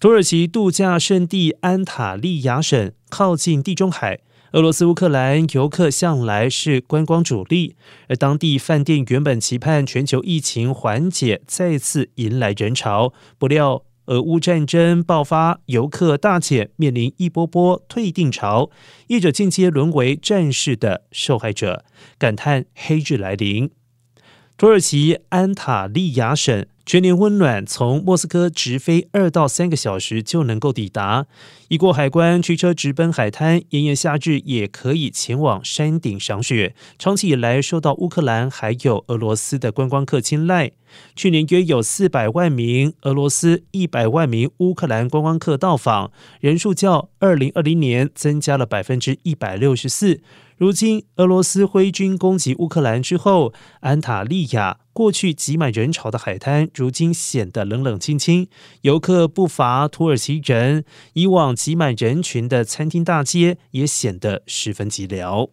土耳其度假胜地安塔利亚省靠近地中海，俄罗斯乌克兰游客向来是观光主力，而当地饭店原本期盼全球疫情缓解，再次迎来人潮，不料俄乌战争爆发，游客大减，面临一波波退订潮，业者间接沦为战事的受害者，感叹黑日来临。土耳其安塔利亚省。全年温暖，从莫斯科直飞二到三个小时就能够抵达。一过海关，驱车直奔海滩。炎炎夏日也可以前往山顶赏雪。长期以来受到乌克兰还有俄罗斯的观光客青睐。去年约有四百万名俄罗斯、一百万名乌克兰观光客到访，人数较二零二零年增加了百分之一百六十四。如今，俄罗斯挥军攻击乌克兰之后，安塔利亚过去挤满人潮的海滩，如今显得冷冷清清。游客不乏土耳其人，以往挤满人群的餐厅大街也显得十分寂寥。